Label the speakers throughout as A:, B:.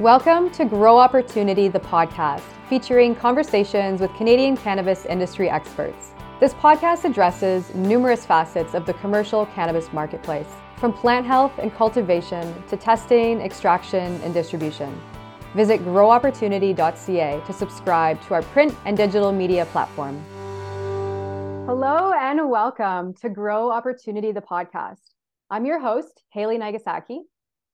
A: Welcome to Grow Opportunity, the podcast, featuring conversations with Canadian cannabis industry experts. This podcast addresses numerous facets of the commercial cannabis marketplace, from plant health and cultivation to testing, extraction, and distribution. Visit growopportunity.ca to subscribe to our print and digital media platform. Hello and welcome to Grow Opportunity, the podcast. I'm your host, Haley Nagasaki,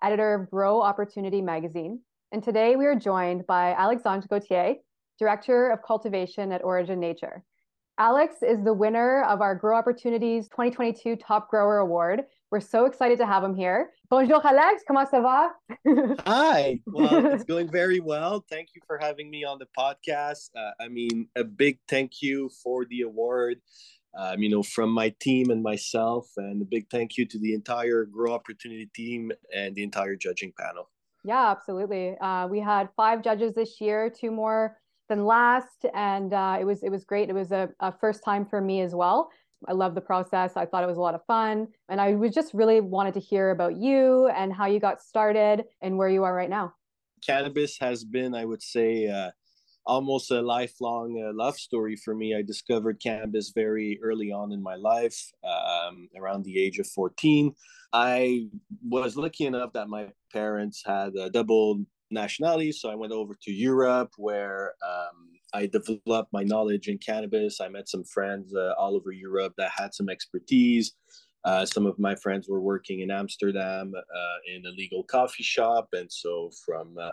A: editor of Grow Opportunity magazine. And today we are joined by Alexandre Gauthier, Director of Cultivation at Origin Nature. Alex is the winner of our Grow Opportunities 2022 Top Grower Award. We're so excited to have him here. Bonjour Alex, comment ça va?
B: Hi, well, it's going very well. Thank you for having me on the podcast. Uh, I mean, a big thank you for the award. Um, you know, from my team and myself, and a big thank you to the entire Grow Opportunity team and the entire judging panel.
A: Yeah, absolutely. Uh, we had five judges this year, two more than last, and uh, it was it was great. It was a, a first time for me as well. I love the process. I thought it was a lot of fun, and I was just really wanted to hear about you and how you got started and where you are right now.
B: Cannabis has been, I would say, uh, almost a lifelong uh, love story for me. I discovered cannabis very early on in my life, um, around the age of 14. I was lucky enough that my parents had a double nationality. So I went over to Europe where um, I developed my knowledge in cannabis. I met some friends uh, all over Europe that had some expertise. Uh, some of my friends were working in Amsterdam uh, in a legal coffee shop. And so from uh,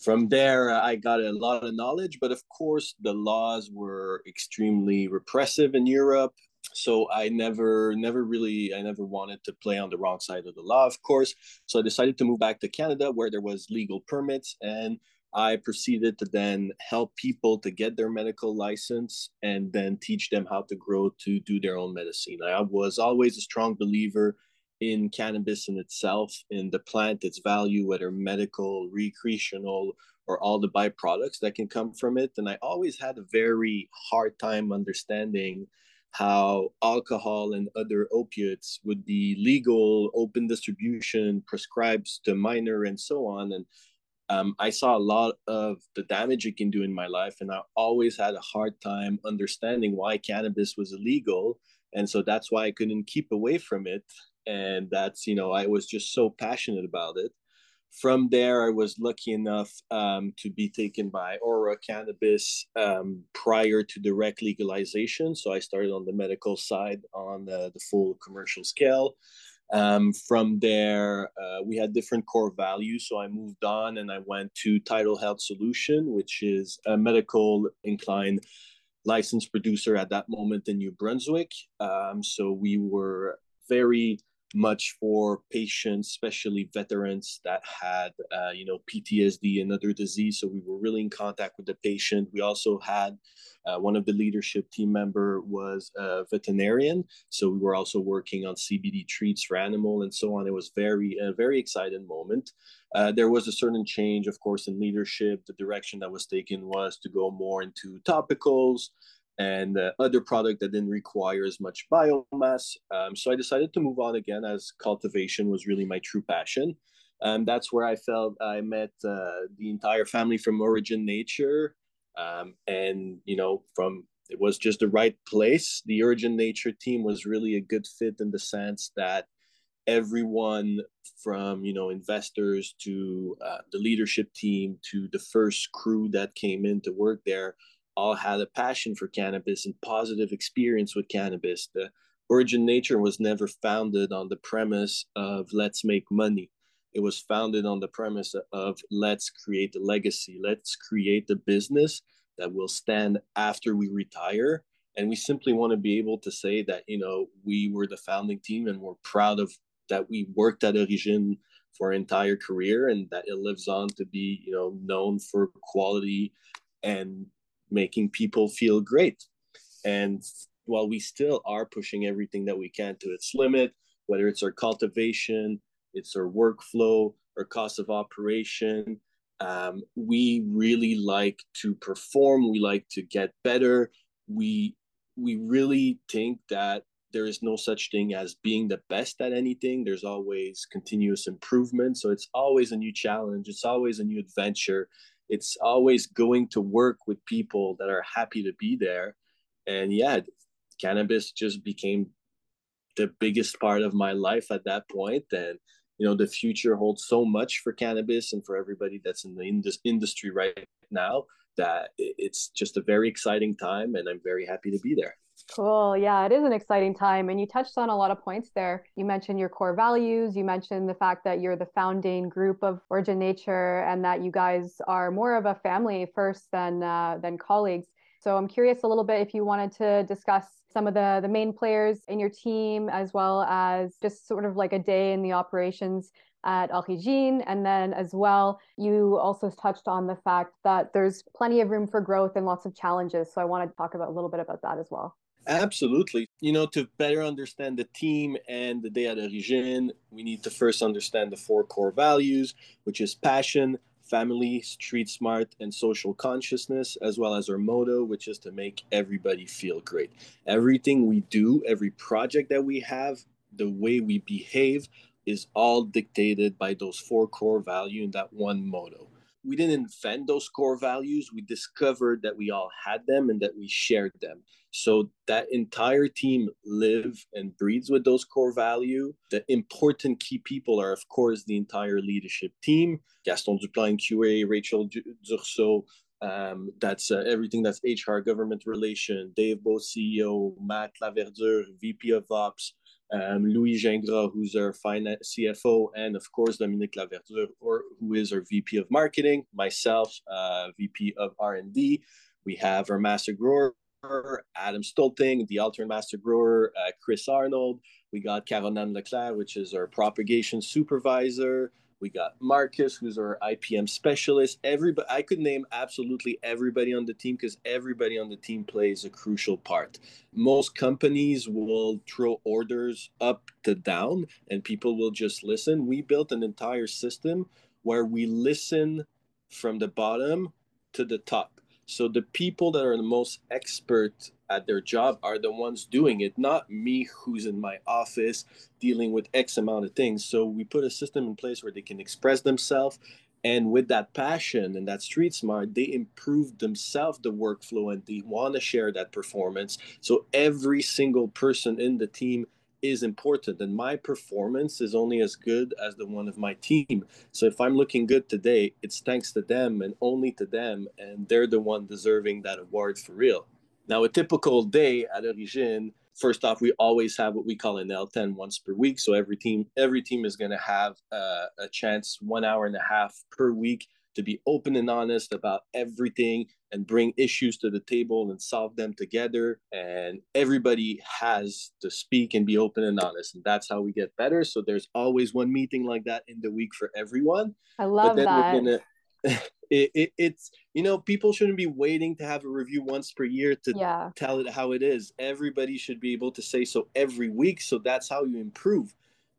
B: from there, uh, I got a lot of knowledge. But of course, the laws were extremely repressive in Europe so i never never really i never wanted to play on the wrong side of the law of course so i decided to move back to canada where there was legal permits and i proceeded to then help people to get their medical license and then teach them how to grow to do their own medicine i was always a strong believer in cannabis in itself in the plant its value whether medical recreational or all the byproducts that can come from it and i always had a very hard time understanding how alcohol and other opiates would be legal, open distribution, prescribed to minor, and so on. And um, I saw a lot of the damage it can do in my life, and I always had a hard time understanding why cannabis was illegal. And so that's why I couldn't keep away from it. And that's, you know, I was just so passionate about it from there, I was lucky enough um, to be taken by Aura Cannabis um, prior to direct legalization. So I started on the medical side on the, the full commercial scale. Um, from there, uh, we had different core values. So I moved on and I went to Title Health Solution, which is a medical inclined licensed producer at that moment in New Brunswick. Um, so we were very much for patients, especially veterans that had, uh, you know, PTSD and other disease. So we were really in contact with the patient. We also had uh, one of the leadership team member was a veterinarian, so we were also working on CBD treats for animal and so on. It was very a very exciting moment. Uh, there was a certain change, of course, in leadership. The direction that was taken was to go more into topicals and uh, other product that didn't require as much biomass. Um, so I decided to move on again as cultivation was really my true passion. And that's where I felt I met uh, the entire family from Origin Nature. Um, and, you know, from it was just the right place. The Origin Nature team was really a good fit in the sense that everyone from you know investors to uh, the leadership team to the first crew that came in to work there all had a passion for cannabis and positive experience with cannabis. The Origin Nature was never founded on the premise of let's make money. It was founded on the premise of let's create a legacy, let's create a business that will stand after we retire. And we simply want to be able to say that, you know, we were the founding team and we're proud of that we worked at Origin for entire career and that it lives on to be, you know, known for quality and making people feel great. And while we still are pushing everything that we can to its limit, whether it's our cultivation, it's our workflow, our cost of operation, um, we really like to perform. We like to get better. We we really think that there is no such thing as being the best at anything. There's always continuous improvement. So it's always a new challenge. It's always a new adventure. It's always going to work with people that are happy to be there. And yeah, cannabis just became the biggest part of my life at that point. And you know, the future holds so much for cannabis and for everybody that's in the indus- industry right now that it's just a very exciting time, and I'm very happy to be there.
A: Cool. Yeah, it is an exciting time. And you touched on a lot of points there. You mentioned your core values. You mentioned the fact that you're the founding group of Origin Nature and that you guys are more of a family first than uh, than colleagues. So I'm curious a little bit if you wanted to discuss some of the the main players in your team as well as just sort of like a day in the operations at Origine. And then as well, you also touched on the fact that there's plenty of room for growth and lots of challenges. So I want to talk about a little bit about that as well.
B: Absolutely. You know, to better understand the team and the day at Origine, we need to first understand the four core values, which is passion, family, street smart, and social consciousness, as well as our motto, which is to make everybody feel great. Everything we do, every project that we have, the way we behave is all dictated by those four core values and that one motto we didn't invent those core values. We discovered that we all had them and that we shared them. So that entire team live and breathes with those core value. The important key people are, of course, the entire leadership team. Gaston Duplan, QA, Rachel Durso, um, that's uh, everything that's HR, government relation, Dave Bo, CEO, Matt Laverdure, VP of Ops, um, Louis Gingras, who's our finance CFO, and of course Dominique Laverdure, or who is our VP of Marketing, myself, uh, VP of R&D. We have our master grower, Adam Stolting, the alternate master grower, uh, Chris Arnold. We got Caroline Leclerc, which is our propagation supervisor. We got Marcus, who's our IPM specialist. Everybody, I could name absolutely everybody on the team because everybody on the team plays a crucial part. Most companies will throw orders up to down, and people will just listen. We built an entire system where we listen from the bottom to the top. So the people that are the most expert at their job are the ones doing it, not me who's in my office dealing with X amount of things. So we put a system in place where they can express themselves. And with that passion and that street smart, they improve themselves the workflow and they want to share that performance. So every single person in the team is important and my performance is only as good as the one of my team so if i'm looking good today it's thanks to them and only to them and they're the one deserving that award for real now, a typical day at Origine, first off, we always have what we call an L10 once per week. So every team, every team is going to have uh, a chance one hour and a half per week to be open and honest about everything and bring issues to the table and solve them together. And everybody has to speak and be open and honest. And that's how we get better. So there's always one meeting like that in the week for everyone.
A: I love that.
B: it, it, it's you know people shouldn't be waiting to have a review once per year to yeah. tell it how it is everybody should be able to say so every week so that's how you improve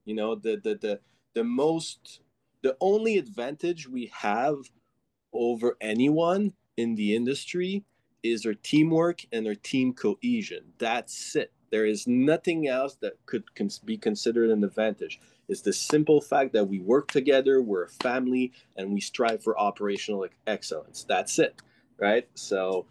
B: you know the the the, the most the only advantage we have over anyone in the industry is our teamwork and our team cohesion that's it there is nothing else that could be considered an advantage It's the simple fact that we work together, we're a family, and we strive for operational excellence. That's it, right? So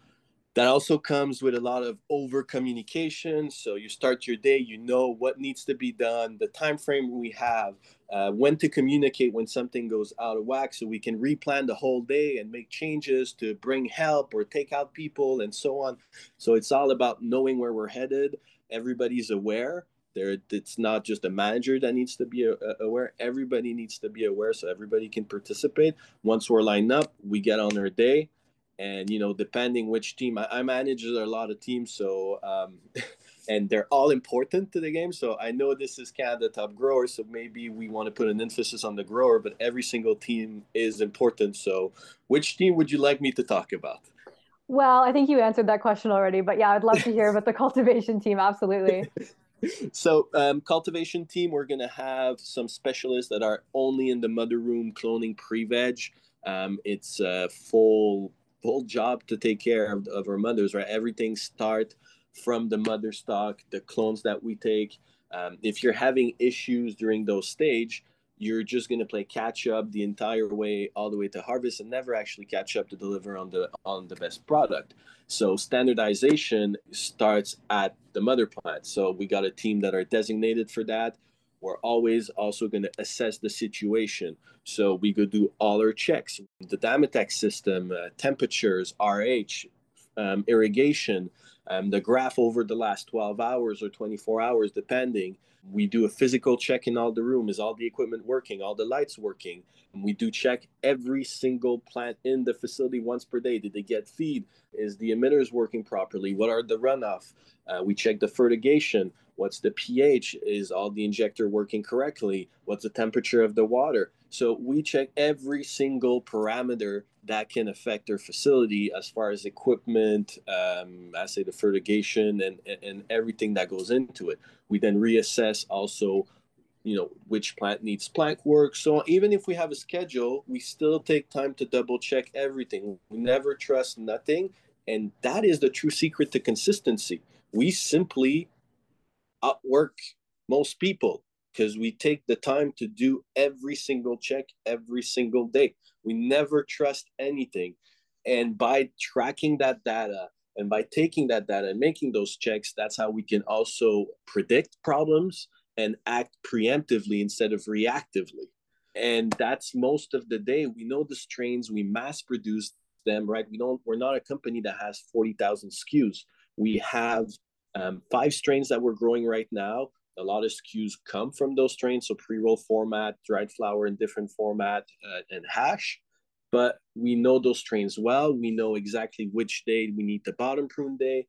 B: that also comes with a lot of over communication. So you start your day, you know what needs to be done, the time frame we have, uh, when to communicate when something goes out of whack, so we can replan the whole day and make changes to bring help or take out people and so on. So it's all about knowing where we're headed. Everybody's aware there it's not just a manager that needs to be aware everybody needs to be aware so everybody can participate once we're lined up we get on our day and you know depending which team i, I manage a lot of teams so um, and they're all important to the game so i know this is canada top grower so maybe we want to put an emphasis on the grower but every single team is important so which team would you like me to talk about
A: well, I think you answered that question already, but yeah, I'd love to hear about the cultivation team. Absolutely.
B: so um, cultivation team we're going to have some specialists that are only in the mother room cloning pre-veg um, it's a full full job to take care of, of our mothers right everything start from the mother stock, the clones that we take. Um, if you're having issues during those stage, you're just going to play catch up the entire way all the way to harvest and never actually catch up to deliver on the on the best product. So standardization starts at the mother plant. So we got a team that are designated for that. We're always also going to assess the situation. So we go do all our checks. The Damatex system uh, temperatures rh um, irrigation um, the graph over the last 12 hours or 24 hours depending we do a physical check in all the room. Is all the equipment working? All the lights working? And we do check every single plant in the facility once per day. Did they get feed? Is the emitters working properly? What are the runoff? Uh, we check the fertigation. What's the pH? Is all the injector working correctly? What's the temperature of the water? So we check every single parameter that can affect their facility as far as equipment, um, I say the fertigation and, and everything that goes into it. We then reassess also, you know, which plant needs plank work. So even if we have a schedule, we still take time to double check everything. We never trust nothing. And that is the true secret to consistency. We simply outwork most people because we take the time to do every single check every single day. We never trust anything. And by tracking that data and by taking that data and making those checks, that's how we can also predict problems and act preemptively instead of reactively. And that's most of the day. We know the strains, we mass produce them, right? We don't, we're not a company that has 40,000 SKUs. We have um, five strains that we're growing right now a lot of SKUs come from those strains, so pre-roll format, dried flower in different format, uh, and hash. But we know those strains well. We know exactly which day we need to bottom prune day,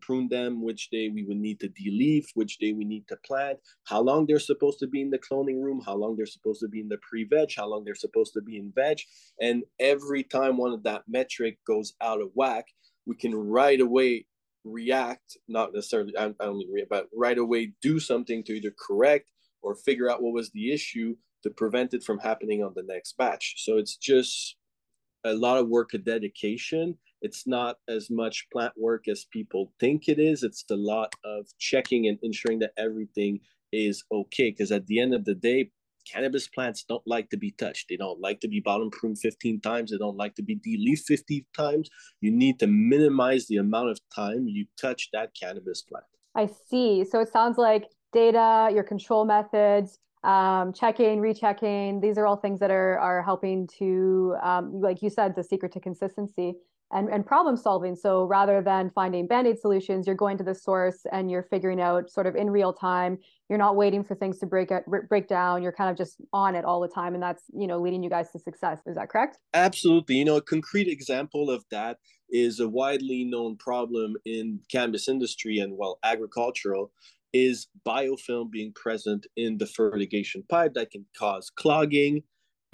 B: prune them, which day we would need to deleaf, which day we need to plant, how long they're supposed to be in the cloning room, how long they're supposed to be in the pre-veg, how long they're supposed to be in veg. And every time one of that metric goes out of whack, we can right away react, not necessarily, I, I don't mean react, but right away do something to either correct or figure out what was the issue to prevent it from happening on the next batch. So it's just a lot of work of dedication. It's not as much plant work as people think it is. It's a lot of checking and ensuring that everything is okay. Because at the end of the day, cannabis plants don't like to be touched. They don't like to be bottom pruned 15 times. They don't like to be deleafed 50 times. You need to minimize the amount of time you touch that cannabis plant.
A: I see. So it sounds like data, your control methods, um, checking, rechecking, these are all things that are, are helping to, um, like you said, the secret to consistency and, and problem solving. So rather than finding band-aid solutions, you're going to the source and you're figuring out sort of in real time. You're not waiting for things to break uh, out, break down. You're kind of just on it all the time, and that's you know leading you guys to success. Is that correct?
B: Absolutely. You know, a concrete example of that is a widely known problem in cannabis industry and well agricultural is biofilm being present in the fertigation pipe that can cause clogging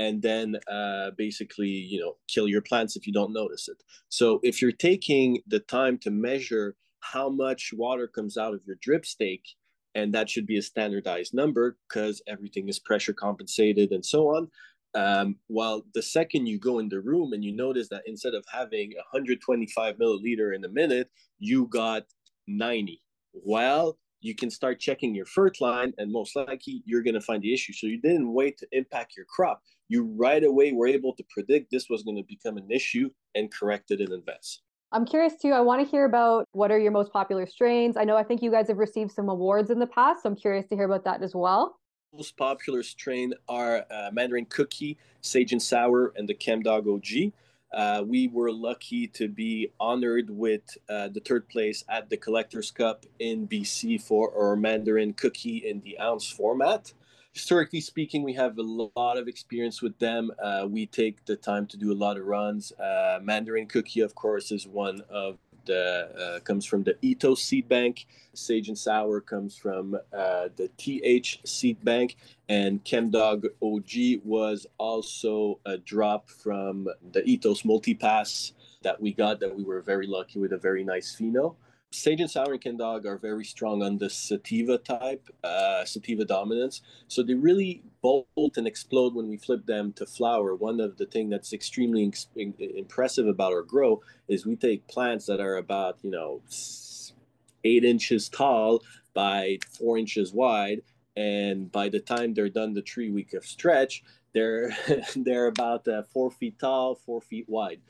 B: and then uh, basically you know kill your plants if you don't notice it. So if you're taking the time to measure how much water comes out of your drip stake and that should be a standardized number because everything is pressure compensated and so on um, while the second you go in the room and you notice that instead of having 125 milliliter in a minute you got 90 well you can start checking your fert line and most likely you're going to find the issue. So you didn't wait to impact your crop. You right away were able to predict this was going to become an issue and correct it in advance
A: i'm curious too. I want to hear about what are your most popular strains. I know i think you guys have received some awards in the past so i'm curious to hear about that as well.
B: Most popular strain are uh, mandarin cookie sage and sour and the chemdog og uh, we were lucky to be honored with uh, the third place at the Collectors Cup in BC for our Mandarin cookie in the ounce format. Historically speaking, we have a lot of experience with them. Uh, we take the time to do a lot of runs. Uh, Mandarin cookie, of course, is one of uh, comes from the Ethos seed bank. Sage and Sour comes from uh, the TH seed bank, and Chemdog OG was also a drop from the Ethos Multipass that we got. That we were very lucky with a very nice pheno. Sage and Sour and Dog are very strong on the sativa type, uh, sativa dominance. So they really bolt and explode when we flip them to flower. One of the things that's extremely impressive about our grow is we take plants that are about, you know, eight inches tall by four inches wide. And by the time they're done the three week of stretch, they're they're about uh, four feet tall, four feet wide.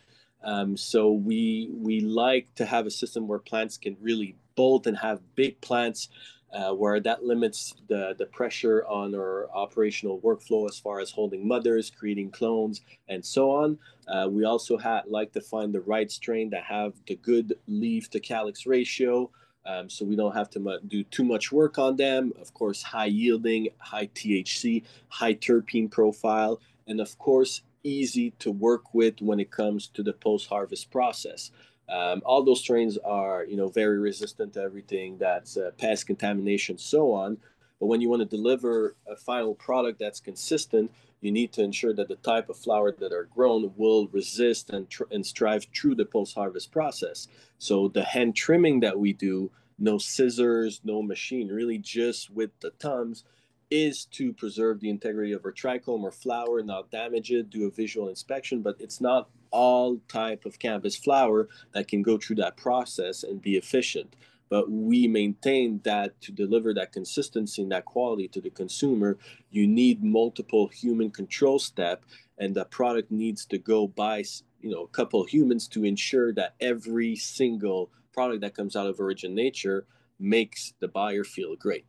B: Um, so we we like to have a system where plants can really bolt and have big plants, uh, where that limits the the pressure on our operational workflow as far as holding mothers, creating clones, and so on. Uh, we also ha- like to find the right strain that have the good leaf to calyx ratio. Um, so we don't have to mu- do too much work on them. Of course, high yielding, high THC, high terpene profile, and of course, easy to work with when it comes to the post-harvest process. Um, all those strains are, you know, very resistant to everything that's uh, pest contamination, so on. But when you want to deliver a final product that's consistent, you need to ensure that the type of flower that are grown will resist and, tr- and strive through the post-harvest process. So the hand trimming that we do, no scissors, no machine, really just with the thumbs, is to preserve the integrity of our trichome or flower, not damage it, do a visual inspection, but it's not all type of cannabis flower that can go through that process and be efficient. But we maintain that to deliver that consistency and that quality to the consumer, you need multiple human control step, and the product needs to go by you know a couple humans to ensure that every single product that comes out of Origin Nature makes the buyer feel great.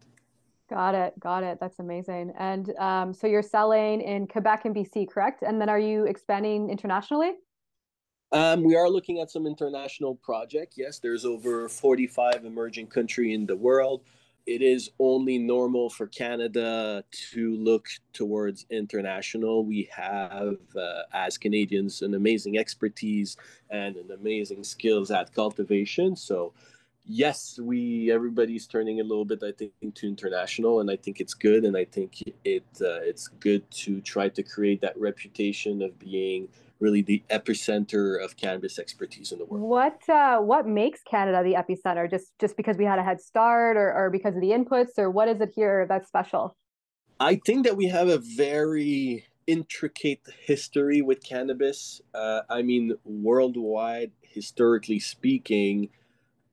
A: Got it. Got it. That's amazing. And um, so you're selling in Quebec and BC, correct? And then are you expanding internationally?
B: Um, we are looking at some international project. Yes, there's over 45 emerging country in the world. It is only normal for Canada to look towards international. We have, uh, as Canadians, an amazing expertise and an amazing skills at cultivation. So yes, we everybody's turning a little bit, I think, to international, and I think it's good, and I think it uh, it's good to try to create that reputation of being really the epicenter of cannabis expertise in the world.
A: What uh, what makes Canada the epicenter? Just just because we had a head start, or, or because of the inputs, or what is it here that's special?
B: I think that we have a very intricate history with cannabis. Uh, I mean, worldwide, historically speaking,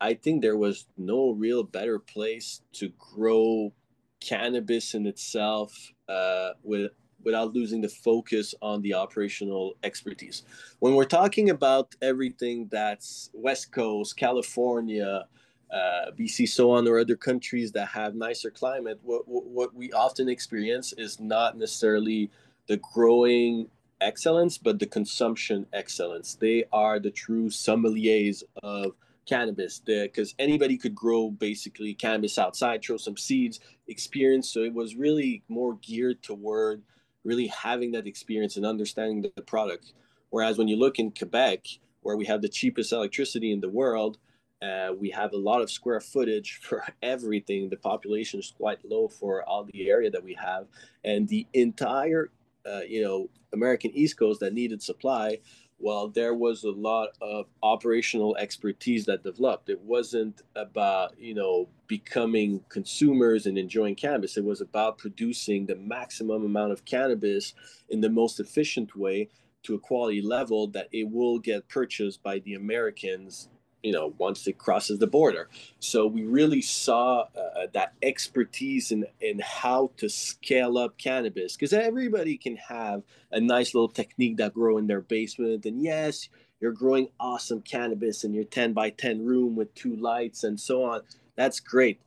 B: I think there was no real better place to grow cannabis in itself uh, with without losing the focus on the operational expertise. When we're talking about everything that's West Coast, California, uh, BC, so on, or other countries that have nicer climate, what, what we often experience is not necessarily the growing excellence, but the consumption excellence. They are the true sommeliers of cannabis because anybody could grow basically cannabis outside, throw some seeds, experience. So it was really more geared toward really having that experience and understanding the, the product. Whereas when you look in Quebec, where we have the cheapest electricity in the world, uh, we have a lot of square footage for everything. The population is quite low for all the area that we have, and the entire, uh, you know, American East Coast that needed supply well, there was a lot of operational expertise that developed. It wasn't about, you know, becoming consumers and enjoying cannabis. It was about producing the maximum amount of cannabis in the most efficient way to a quality level that it will get purchased by the Americans you know once it crosses the border. So we really saw uh, that expertise in in how to scale up cannabis because everybody can have a nice little technique that grow in their basement. And yes you're growing awesome cannabis in your 10 by 10 room with two lights and so on. That's great.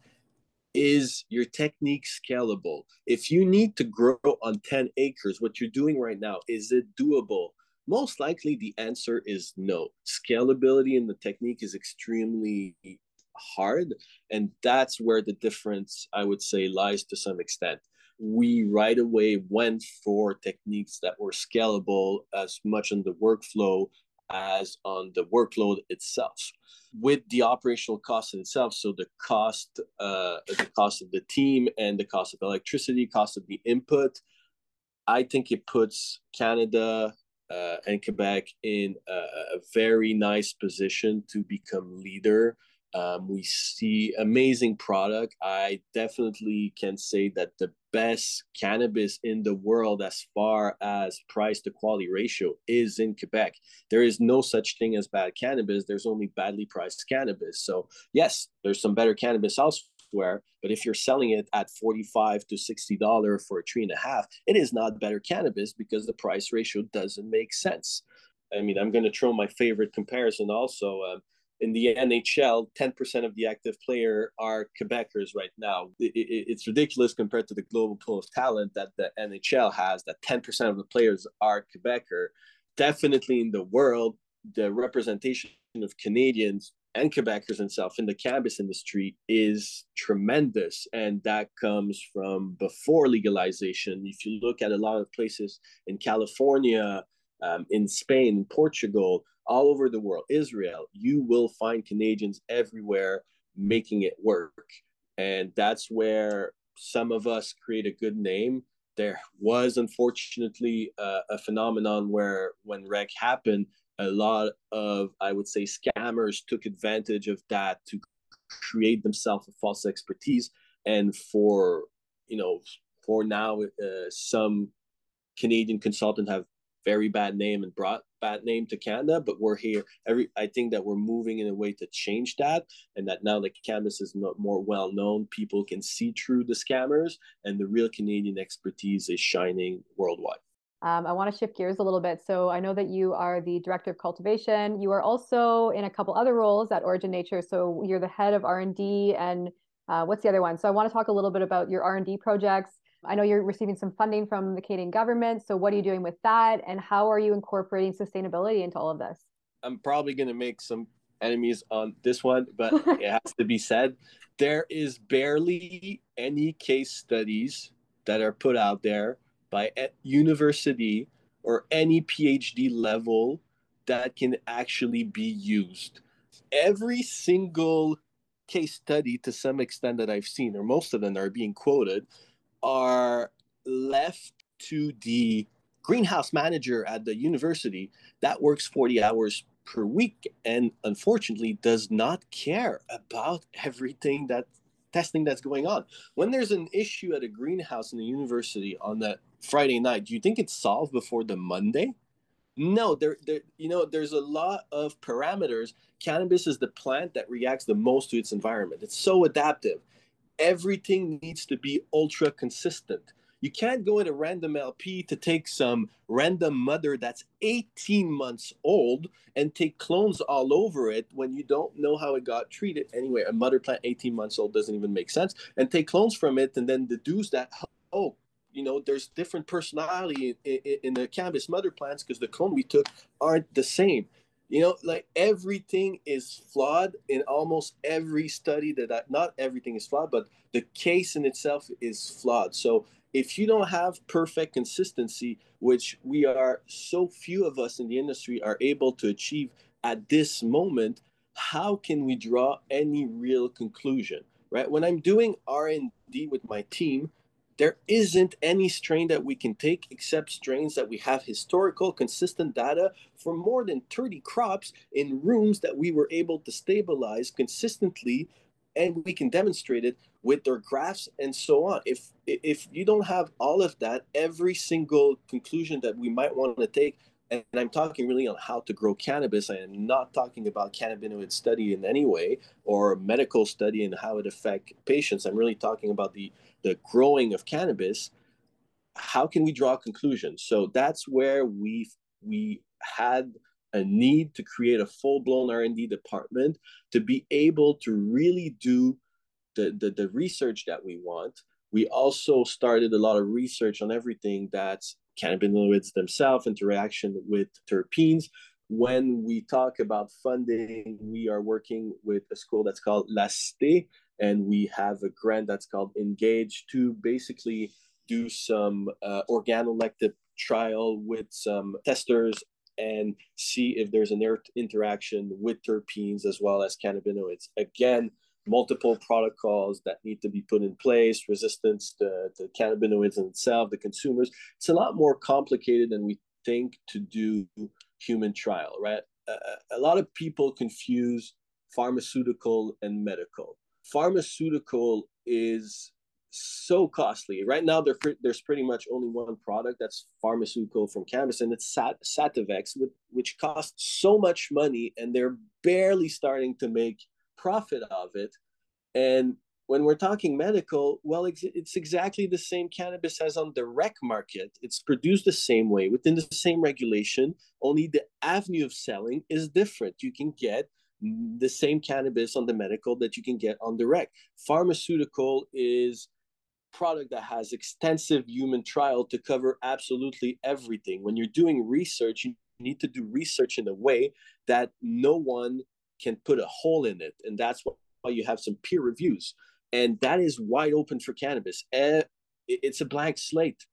B: Is your technique scalable? If you need to grow on 10 acres what you're doing right now is it doable most likely the answer is no. Scalability in the technique is extremely hard. And that's where the difference, I would say, lies to some extent. We right away went for techniques that were scalable as much on the workflow as on the workload itself with the operational cost itself so the cost uh, the cost of the team and the cost of electricity cost of the input i think it puts canada uh, and Quebec in a, a, very nice position to become leader. Um, we see amazing product. I definitely can say that the best cannabis in the world as far as price to quality ratio is in Quebec. There is no such thing as bad cannabis. There's only badly priced cannabis. So, yes, there's some better cannabis elsewhere, but if you're selling it at 45 to 60 dollar for a tree and a half, it is not better cannabis because the price ratio doesn't make sense. I mean, I'm going to throw my favorite comparison also. Um, in the NHL, 10% of the active player are Quebecers right now. It, it, it's ridiculous compared to the global pool of talent that the NHL has, that 10% of the players are Quebecer. Definitely in the world, the representation of Canadians and Quebecers themselves in the cannabis industry is tremendous. And that comes from before legalization. If you look at a lot of places in California, um, in Spain, Portugal, all over the world, Israel, you will find Canadians everywhere making it work. And that's where some of us create a good name. There was unfortunately uh, a phenomenon where when rec happened, a lot of, I would say, scammers took advantage of that to create themselves a false expertise. And for, you know, for now, uh, some Canadian consultant have very bad name and brought bad name to Canada, but we're here. Every I think that we're moving in a way to change that, and that now the cannabis is more well known, people can see through the scammers, and the real Canadian expertise is shining worldwide.
A: Um, I want to shift gears a little bit. So I know that you are the director of cultivation. You are also in a couple other roles at Origin Nature. So you're the head of R and D, and uh, what's the other one? So I want to talk a little bit about your R and D projects I know you're receiving some funding from the Canadian government. So, what are you doing with that? And how are you incorporating sustainability into all of this?
B: I'm probably going to make some enemies on this one, but it has to be said. There is barely any case studies that are put out there by a university or any PhD level that can actually be used. Every single case study, to some extent, that I've seen, or most of them are being quoted, are left to the greenhouse manager at the university that works 40 hours per week and unfortunately does not care about everything that testing that's going on when there's an issue at a greenhouse in the university on that friday night do you think it's solved before the monday no there, there you know there's a lot of parameters cannabis is the plant that reacts the most to its environment it's so adaptive everything needs to be ultra consistent. You can't go into random LP to take some random mother that's 18 months old and take clones all over it when you don't know how it got treated. Anyway, a mother plant 18 months old doesn't even make sense. And take clones from it and then deduce that, oh, you know, there's different personality in, in, in the cannabis mother plants because the clone we took aren't the same. You know like everything is flawed in almost every study that I, not everything is flawed but the case in itself is flawed. So if you don't have perfect consistency which we are so few of us in the industry are able to achieve at this moment how can we draw any real conclusion right? When i'm doing r&d with my team there isn't any strain that we can take except strains that we have historical, consistent data for more than 30 crops in rooms that we were able to stabilize consistently and we can demonstrate it with their graphs and so on. If if you don't have all of that, every single conclusion that we might want to take, and I'm talking really on how to grow cannabis. I am not talking about cannabinoid study in any way or medical study and how it affect patients. I'm really talking about the the growing of cannabis, how can we draw conclusions? So that's where we we had a need to create a full-blown R&D department to be able to really do the, the, the research that we want. We also started a lot of research on everything that's cannabinoids themselves, interaction with terpenes. When we talk about funding, we are working with a school that's called La Cité, and we have a grant that's called Engage to basically do some uh, organoleptic trial with some testers and see if there's an interaction with terpenes as well as cannabinoids. Again, multiple protocols that need to be put in place, resistance to, cannabinoids in itself, the consumers. It's a lot more complicated than we think to do human trial, right? Uh, a lot of people confuse pharmaceutical and medical pharmaceutical is so costly. Right now, there, there's pretty much only one product that's pharmaceutical from cannabis, and it's Sat, Sativex, which, costs so much money, and they're barely starting to make profit of it. And when we're talking medical, well, it's exactly the same cannabis as on the rec market. It's produced the same way within the same regulation, only the avenue of selling is different. You can get the same cannabis on the medical that you can get on rec. Pharmaceutical is product that has extensive human trial to cover absolutely everything. When you're doing research, you need to do research in a way that no one can put a hole in it. And that's why you have some peer reviews. And that is wide open for cannabis. It's a blank slate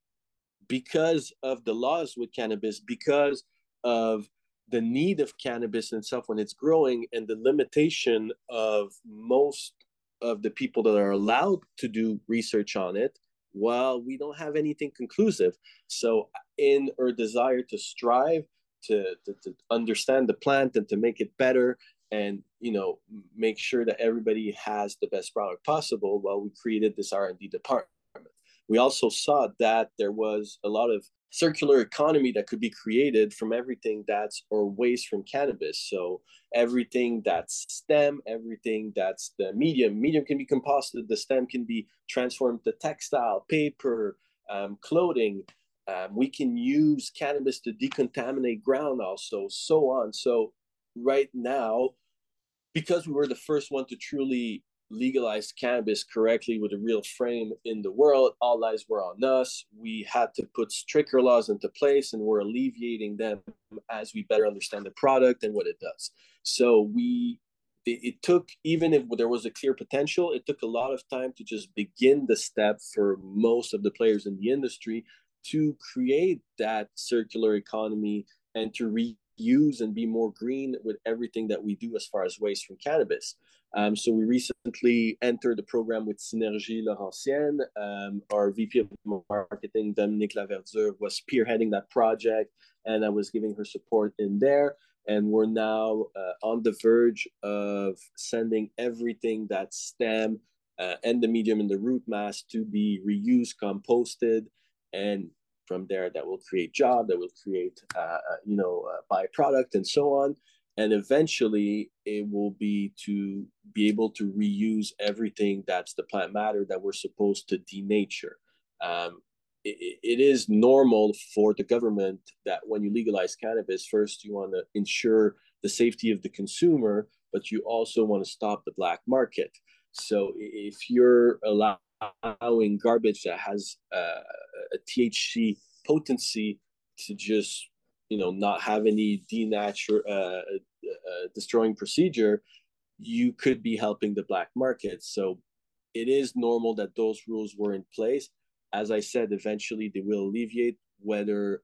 B: because of the laws with cannabis, because of the need of cannabis itself when it's growing and the limitation of most of the people that are allowed to do research on it well we don't have anything conclusive. So in our desire to strive to, to, to understand the plant and to make it better and you know make sure that everybody has the best product possible well we created this r&d department we also saw that there was a lot of circular economy that could be created from everything that's or waste from cannabis. So everything that's stem everything that's the medium medium can be composted the stem can be transformed to textile paper um, clothing. Um, we can use cannabis to decontaminate ground also so on. So right now because we were the first one to truly legalized cannabis correctly with a real frame in the world. All eyes were on us. We had to put stricter laws into place, and we're alleviating them as we better understand the product and what it does. So we it, it took even if there was a clear potential, it took a lot of time to just begin the step for most of the players in the industry to create that circular economy and to reuse and be more green with everything that we do as far as waste from cannabis. Um, so we recently entered the program with Synergie Laurentienne. Um, our VP of marketing, Dominique Laverdure, was spearheading that project, and I was giving her support in there. And we're now uh, on the verge of sending everything that STEM uh, and the medium and the root mass to be reused, composted, and from there that will create job, that will create uh, uh you know byproduct and so on and eventually it will be to be able to reuse everything that's the plant matter that we're supposed to denature. Um, it, it is normal for the government that when you legalize cannabis first you want to ensure the safety of the consumer but you also want to stop the black market. So if you're allowing garbage that has uh, a thc potency to just you know not have any denature uh, uh, destroying procedure, you could be helping the black market. So it is normal that those rules were in place. As I said, eventually they will alleviate whether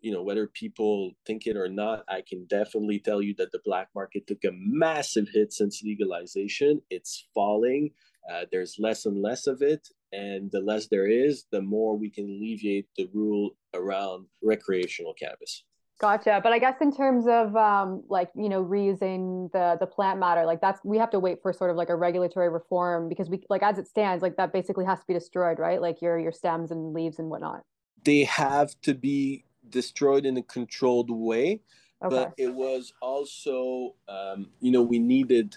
B: you know whether people think it or not. I can definitely tell you that the black market took a massive hit since legalization. It's falling. Uh, there's less and less of it. And the less there is the more we can alleviate the rule around recreational cannabis
A: Gotcha. But I guess in terms of um, like you know reusing the the plant matter, like that's we have to wait for sort of like a regulatory reform because we like as it stands, like that basically has to be destroyed, right? Like your your stems and leaves and whatnot.
B: They have to be destroyed in a controlled way, okay. but it was also um, you know we needed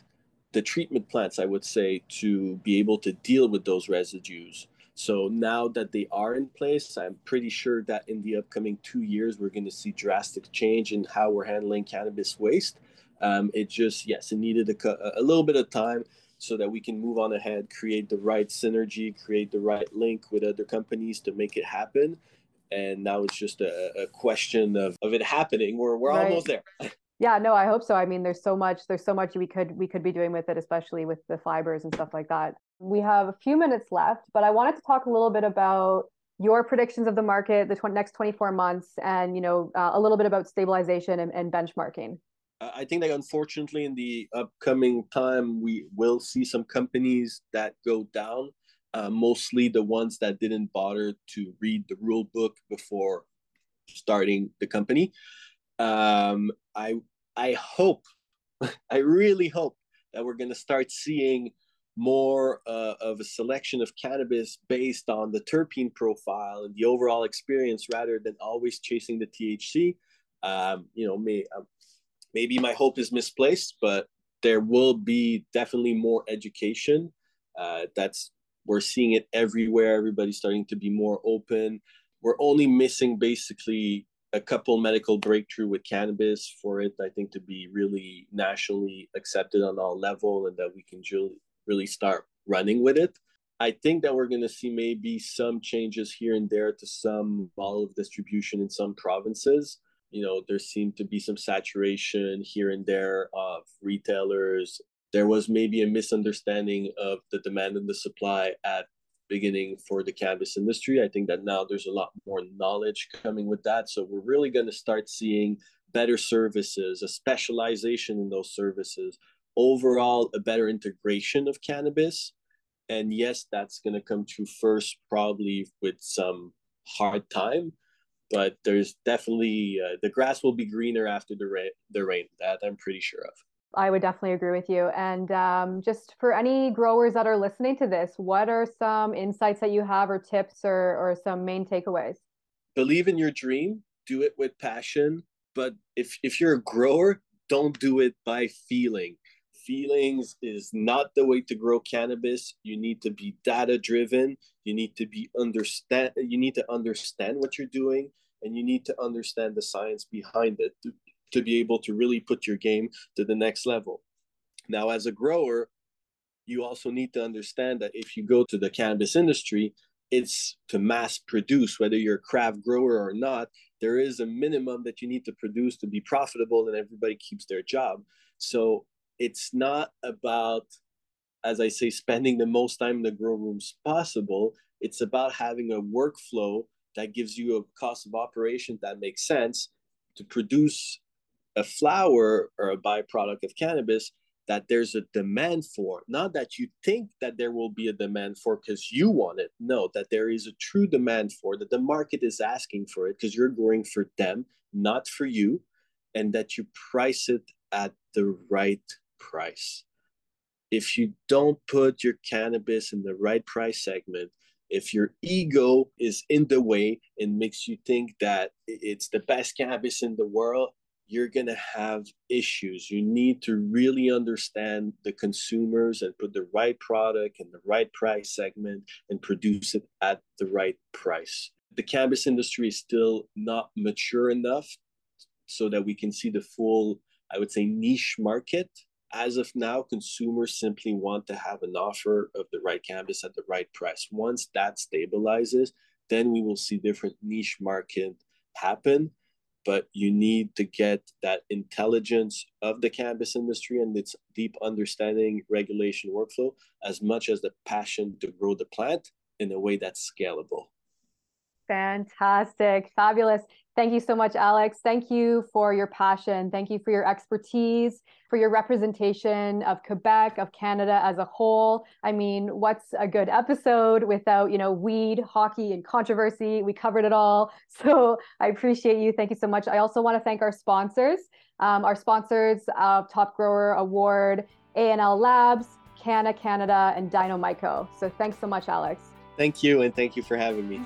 B: the treatment plants, I would say, to be able to deal with those residues. So now that they are in place, I'm pretty sure that in the upcoming two years, we're going to see drastic change in how we're handling cannabis waste. Um, it just, yes, it needed a, a little bit of time so that we can move on ahead, create the right synergy, create the right link with other companies to make it happen. And now it's just a, a question of, of it happening. We're, we're right. almost there.
A: yeah no i hope so i mean there's so much there's so much we could we could be doing with it especially with the fibers and stuff like that we have a few minutes left, but I wanted to talk a little bit about your predictions of the market the tw- next 24 months and you know uh, a little bit about stabilization and, and benchmarking.
B: I think that unfortunately in the upcoming time we will see some companies that go down uh, mostly the ones that didn't bother to read the rule book before starting the company. Um, i i hope i really hope that we're going to start seeing more uh, of a selection of cannabis based on the terpene profile and the overall experience rather than always chasing the THC. Um, you know, may, uh, maybe my hope is misplaced, but there will be definitely more education. Uh, that's we're seeing it everywhere. Everybody's starting to be more open. We're only missing basically a couple medical breakthrough with cannabis for it, I think, to be really nationally accepted on all level, and that we can really start running with it. I think that we're going to see maybe some changes here and there to some model of distribution in some provinces. You know there seemed to be some saturation here and there of retailers. There was maybe a misunderstanding of the demand and the supply at beginning for the cannabis industry. I think that now there's a lot more knowledge coming with that. So we're really going to start seeing better services a specialization in those services overall a better integration of cannabis and yes that's going to come to first probably with some hard time but there's definitely uh, the grass will be greener after the rain. The rain that I'm pretty sure of.
A: I would definitely agree with you. And um, just for any growers that are listening to this, what are some insights that you have, or tips, or or some main takeaways?
B: Believe in your dream. Do it with passion. But if if you're a grower, don't do it by feeling. Feelings is not the way to grow cannabis. You need to be data driven. You need to be understand. You need to understand what you're doing and you need to understand the science behind it to, to be able to really put your game to the next level. Now, as a grower, you also need to understand that if you go to the cannabis industry, it's to mass produce, whether you're a craft grower or not. There is a minimum that you need to produce to be profitable, and everybody keeps their job. So it's not about, as I say, spending the most time in the grow rooms possible. It's about having a workflow that gives you a cost of operation that makes sense to produce a flower or a byproduct of cannabis that there's a demand for not that you think that there will be a demand for because you want it no that there is a true demand for that the market is asking for it because you're growing for them not for you and that you price it at the right price. If you don't put your cannabis in the right price segment if your ego is in the way and makes you think that it's the best cannabis in the world you're going to have issues. You need to really understand the consumers and put the right product in the right price segment and produce it at the right price. The cannabis industry is still not mature enough so that we can see the full i would say niche market as of now, consumers simply want to have an offer of the right cannabis at the right price. Once that stabilizes, then we will see different niche market happen. But you need to get that intelligence of the cannabis industry and its deep understanding, regulation, workflow, as much as the passion to grow the plant in a way that's scalable.
A: Fantastic. Fabulous. Thank you so much, Alex. Thank you for your passion. Thank you for your expertise, for your representation of Quebec, of Canada as a whole. I mean, what's a good episode without, you know, weed, hockey, and controversy? We covered it all. So I appreciate you. Thank you so much. I also want to thank our sponsors, um, our sponsors of Top Grower Award, A&L Labs, Canna Canada, and DynoMyco. So thanks so much, Alex.
B: Thank you, and thank you for having me.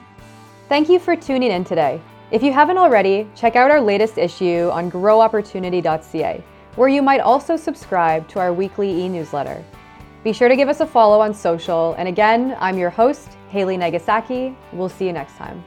A: Thank you for tuning in today. If you haven't already, check out our latest issue on growopportunity.ca, where you might also subscribe to our weekly e newsletter. Be sure to give us a follow on social. And again, I'm your host, Haley Nagasaki. We'll see you next time.